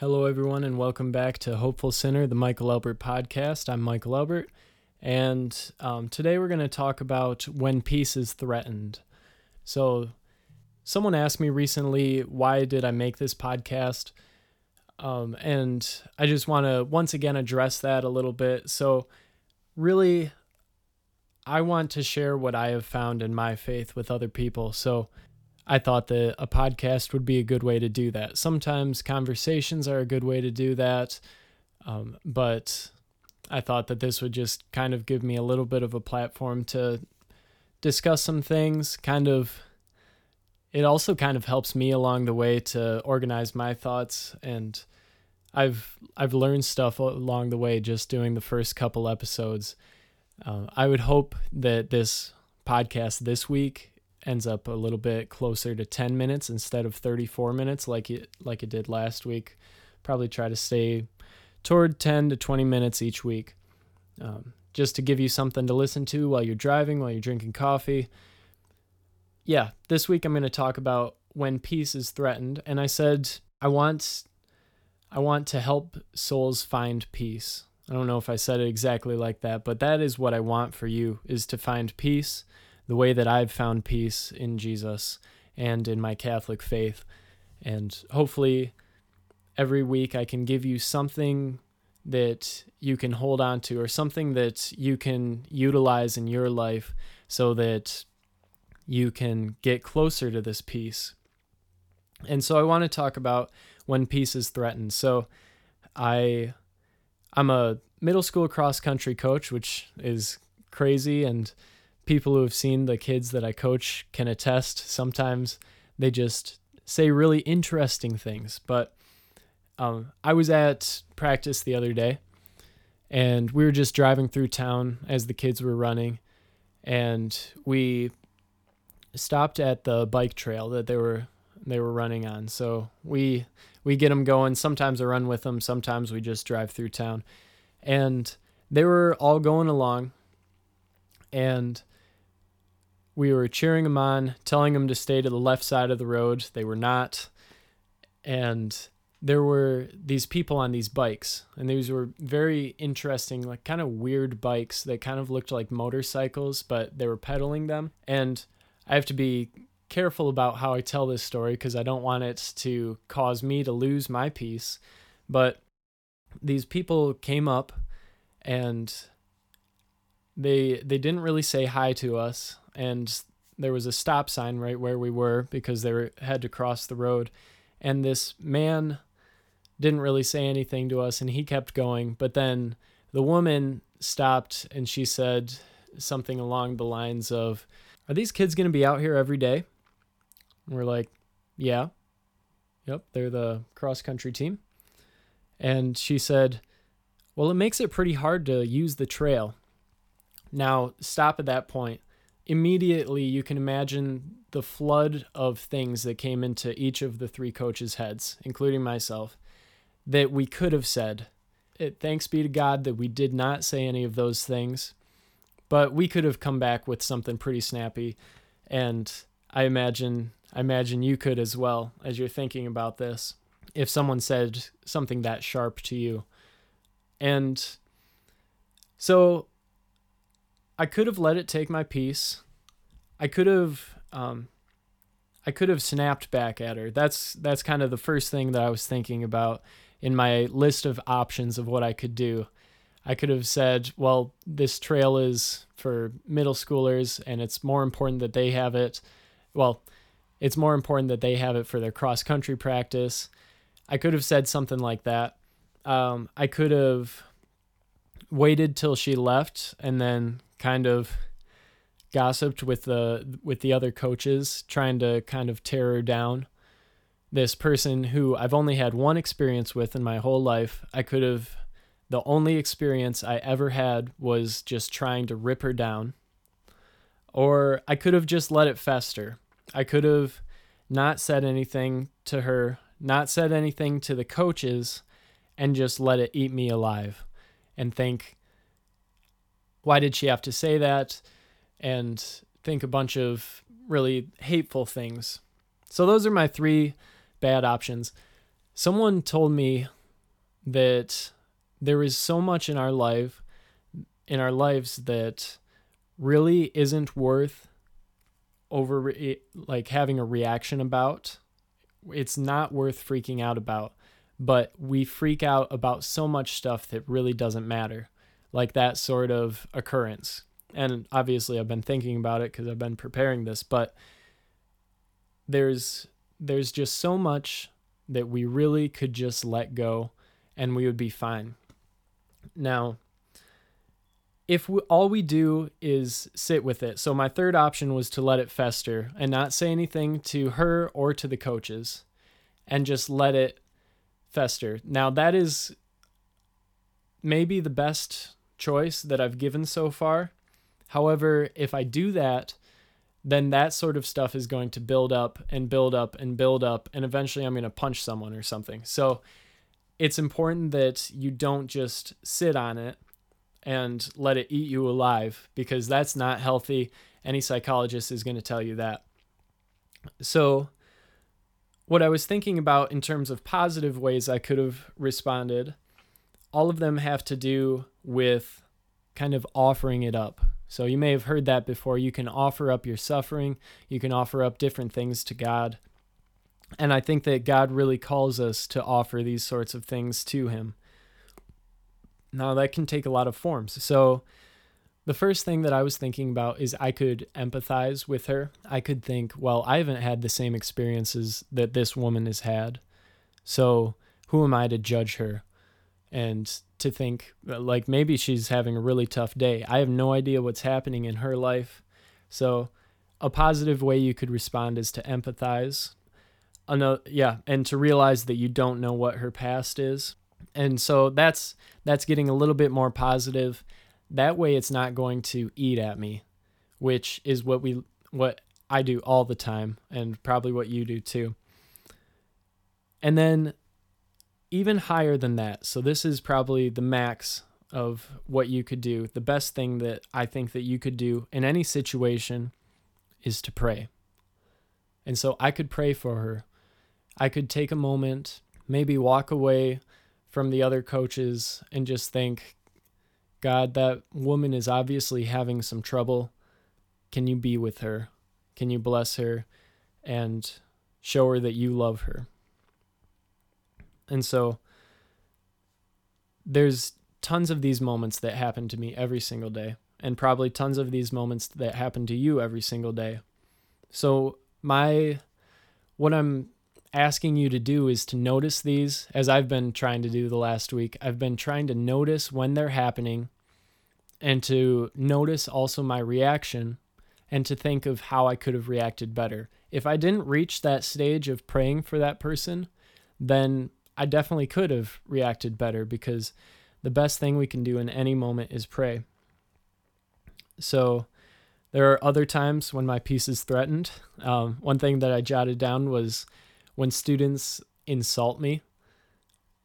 Hello, everyone, and welcome back to Hopeful Center, the Michael Albert podcast. I'm Michael Albert, and um, today we're going to talk about when peace is threatened. So, someone asked me recently, why did I make this podcast? Um, and I just want to once again address that a little bit. So, really, I want to share what I have found in my faith with other people. So, I thought that a podcast would be a good way to do that. Sometimes conversations are a good way to do that, um, but I thought that this would just kind of give me a little bit of a platform to discuss some things. Kind of, it also kind of helps me along the way to organize my thoughts, and I've I've learned stuff along the way just doing the first couple episodes. Uh, I would hope that this podcast this week ends up a little bit closer to 10 minutes instead of 34 minutes like it like it did last week. Probably try to stay toward 10 to 20 minutes each week. Um, just to give you something to listen to while you're driving, while you're drinking coffee. Yeah, this week I'm going to talk about when peace is threatened and I said I want I want to help souls find peace. I don't know if I said it exactly like that, but that is what I want for you is to find peace the way that I've found peace in Jesus and in my Catholic faith. And hopefully, every week I can give you something that you can hold on to or something that you can utilize in your life so that you can get closer to this peace. And so I want to talk about when peace is threatened. So I I'm a middle school cross country coach, which is crazy and people who have seen the kids that I coach can attest. Sometimes they just say really interesting things. But um, I was at practice the other day and we were just driving through town as the kids were running and we stopped at the bike trail that they were they were running on so we we get them going sometimes i run with them sometimes we just drive through town and they were all going along and we were cheering them on, telling them to stay to the left side of the road. They were not. And there were these people on these bikes, and these were very interesting, like kind of weird bikes that kind of looked like motorcycles, but they were pedaling them. And I have to be careful about how I tell this story because I don't want it to cause me to lose my peace. But these people came up and they they didn't really say hi to us. And there was a stop sign right where we were because they were, had to cross the road. And this man didn't really say anything to us and he kept going. But then the woman stopped and she said something along the lines of are these kids going to be out here every day? And we're like yeah. Yep they're the cross country team. And she said well it makes it pretty hard to use the trail now stop at that point immediately you can imagine the flood of things that came into each of the three coaches' heads, including myself, that we could have said. It, thanks be to God that we did not say any of those things, but we could have come back with something pretty snappy, and I imagine I imagine you could as well as you're thinking about this. If someone said something that sharp to you, and so I could have let it take my peace. I could have um, I could have snapped back at her. That's that's kind of the first thing that I was thinking about in my list of options of what I could do. I could have said, well, this trail is for middle schoolers and it's more important that they have it. Well, it's more important that they have it for their cross country practice. I could have said something like that. Um, I could have waited till she left and then kind of gossiped with the with the other coaches trying to kind of tear her down. This person who I've only had one experience with in my whole life I could have the only experience I ever had was just trying to rip her down. Or I could have just let it fester. I could have not said anything to her not said anything to the coaches and just let it eat me alive and think why did she have to say that? And think a bunch of really hateful things. So those are my three bad options. someone told me that there is so much in our life in our lives that really isn't worth over like having a reaction about it's not worth freaking out about but we freak out about so much stuff that really doesn't matter like that sort of occurrence. And obviously I've been thinking about it cuz I've been preparing this but there's there's just so much that we really could just let go and we would be fine. Now, if we, all we do is sit with it, so my third option was to let it fester and not say anything to her or to the coaches and just let it fester. Now, that is maybe the best choice that I've given so far. However, if I do that, then that sort of stuff is going to build up and build up and build up, and eventually I'm going to punch someone or something. So it's important that you don't just sit on it and let it eat you alive because that's not healthy. Any psychologist is going to tell you that. So, what I was thinking about in terms of positive ways I could have responded, all of them have to do with kind of offering it up. So, you may have heard that before. You can offer up your suffering, you can offer up different things to God. And I think that God really calls us to offer these sorts of things to Him. Now, that can take a lot of forms. So, the first thing that I was thinking about is I could empathize with her. I could think, well, I haven't had the same experiences that this woman has had. So, who am I to judge her? And to think, like, maybe she's having a really tough day. I have no idea what's happening in her life. So, a positive way you could respond is to empathize, another yeah and to realize that you don't know what her past is and so that's that's getting a little bit more positive that way it's not going to eat at me which is what we what I do all the time and probably what you do too and then even higher than that so this is probably the max of what you could do the best thing that I think that you could do in any situation is to pray and so I could pray for her I could take a moment, maybe walk away from the other coaches and just think, God, that woman is obviously having some trouble. Can you be with her? Can you bless her and show her that you love her? And so there's tons of these moments that happen to me every single day, and probably tons of these moments that happen to you every single day. So, my what I'm asking you to do is to notice these, as I've been trying to do the last week. I've been trying to notice when they're happening and to notice also my reaction and to think of how I could have reacted better. If I didn't reach that stage of praying for that person, then I definitely could have reacted better because the best thing we can do in any moment is pray. So, there are other times when my peace is threatened. Um, one thing that I jotted down was when students insult me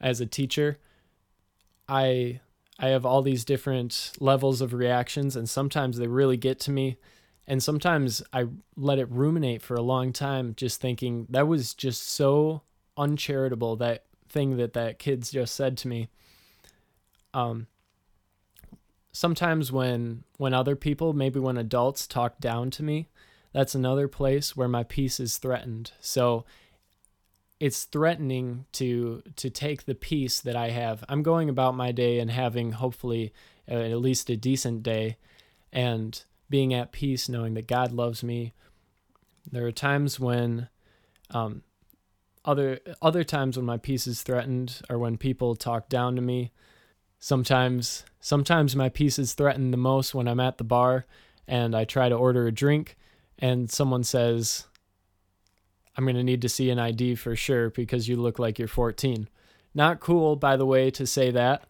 as a teacher, I I have all these different levels of reactions and sometimes they really get to me and sometimes I let it ruminate for a long time just thinking that was just so uncharitable that thing that that kids just said to me. Um sometimes when when other people, maybe when adults talk down to me, that's another place where my peace is threatened. So it's threatening to to take the peace that I have. I'm going about my day and having hopefully at least a decent day and being at peace knowing that God loves me. There are times when um, other other times when my peace is threatened or when people talk down to me. Sometimes sometimes my peace is threatened the most when I'm at the bar and I try to order a drink and someone says I'm going to need to see an ID for sure because you look like you're 14. Not cool, by the way, to say that.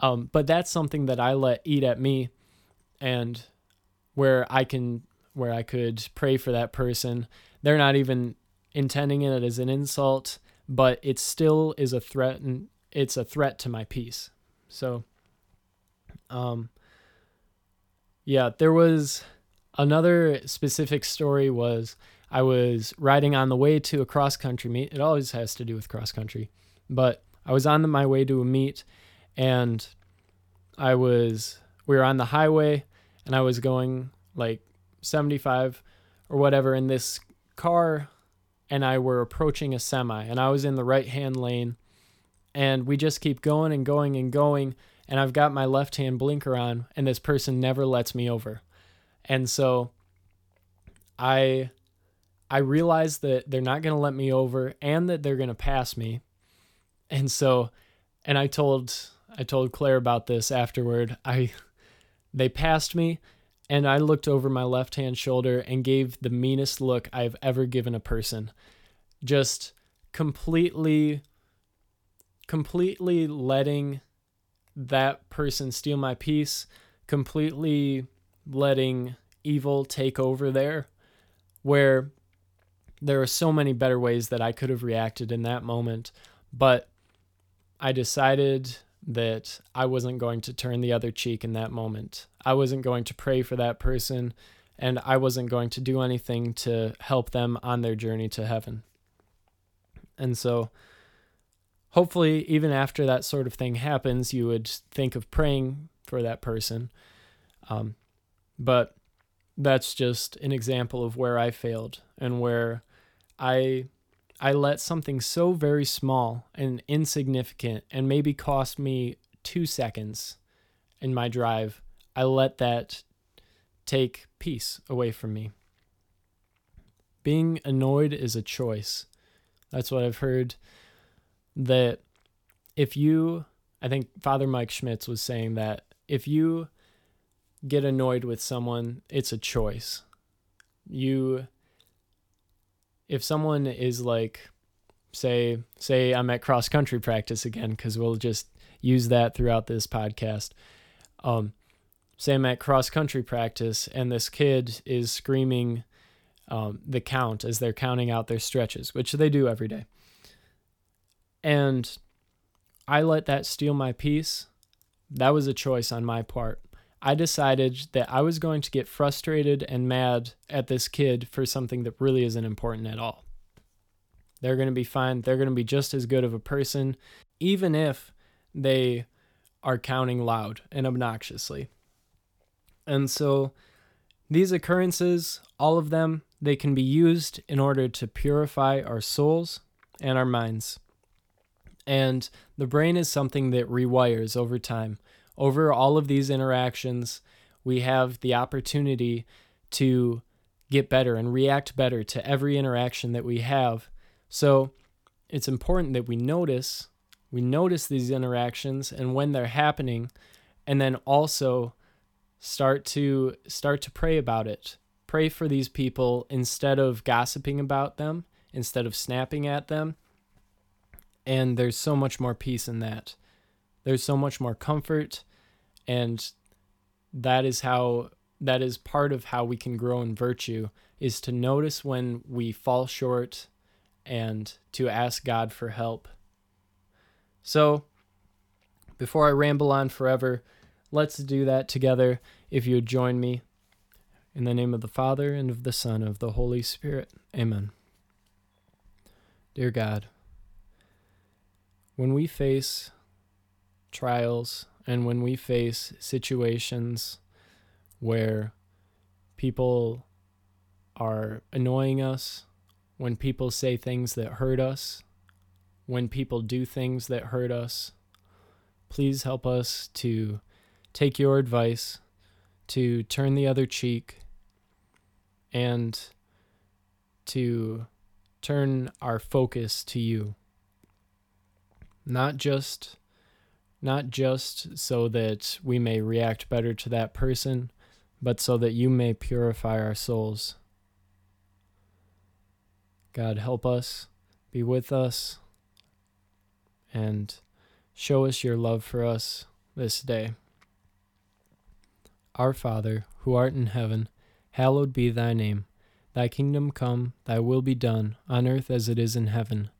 Um, but that's something that I let eat at me and where I can, where I could pray for that person. They're not even intending it as an insult, but it still is a threat and it's a threat to my peace. So, um, yeah, there was another specific story was I was riding on the way to a cross country meet. It always has to do with cross country. But I was on my way to a meet and I was we were on the highway and I was going like 75 or whatever in this car and I were approaching a semi and I was in the right hand lane and we just keep going and going and going and I've got my left hand blinker on and this person never lets me over. And so I I realize that they're not going to let me over and that they're going to pass me. And so and I told I told Claire about this afterward. I they passed me and I looked over my left hand shoulder and gave the meanest look I've ever given a person. Just completely, completely letting that person steal my peace, completely letting evil take over there, where there are so many better ways that I could have reacted in that moment. But I decided that I wasn't going to turn the other cheek in that moment. I wasn't going to pray for that person, and I wasn't going to do anything to help them on their journey to heaven. And so, hopefully, even after that sort of thing happens, you would think of praying for that person. Um, but that's just an example of where I failed and where I I let something so very small and insignificant and maybe cost me two seconds in my drive, I let that take peace away from me. Being annoyed is a choice. That's what I've heard. That if you, I think Father Mike Schmitz was saying that if you get annoyed with someone, it's a choice. You if someone is like say say I'm at cross country practice again cuz we'll just use that throughout this podcast. Um say I'm at cross country practice and this kid is screaming um, the count as they're counting out their stretches, which they do every day. And I let that steal my peace. That was a choice on my part. I decided that I was going to get frustrated and mad at this kid for something that really isn't important at all. They're going to be fine. They're going to be just as good of a person, even if they are counting loud and obnoxiously. And so these occurrences, all of them, they can be used in order to purify our souls and our minds. And the brain is something that rewires over time over all of these interactions, we have the opportunity to get better and react better to every interaction that we have. So it's important that we notice we notice these interactions and when they're happening and then also start to start to pray about it. Pray for these people instead of gossiping about them, instead of snapping at them. And there's so much more peace in that. There's so much more comfort and that is how that is part of how we can grow in virtue is to notice when we fall short and to ask God for help. So, before I ramble on forever, let's do that together. If you would join me, in the name of the Father, and of the Son, and of the Holy Spirit. Amen. Dear God, when we face trials and when we face situations where people are annoying us, when people say things that hurt us, when people do things that hurt us, please help us to take your advice, to turn the other cheek, and to turn our focus to you. Not just not just so that we may react better to that person, but so that you may purify our souls. God, help us, be with us, and show us your love for us this day. Our Father, who art in heaven, hallowed be thy name. Thy kingdom come, thy will be done, on earth as it is in heaven.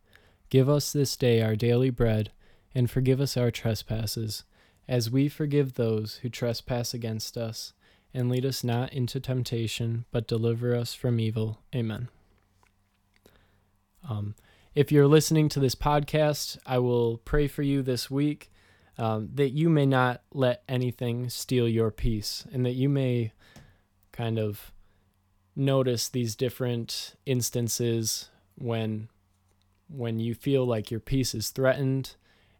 Give us this day our daily bread and forgive us our trespasses, as we forgive those who trespass against us. And lead us not into temptation, but deliver us from evil. Amen. Um, if you're listening to this podcast, I will pray for you this week um, that you may not let anything steal your peace and that you may kind of notice these different instances when when you feel like your peace is threatened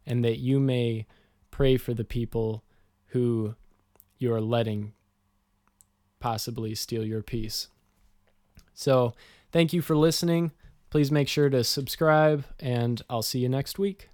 and that you may pray for the people who you're letting possibly steal your peace. So, thank you for listening. Please make sure to subscribe, and I'll see you next week.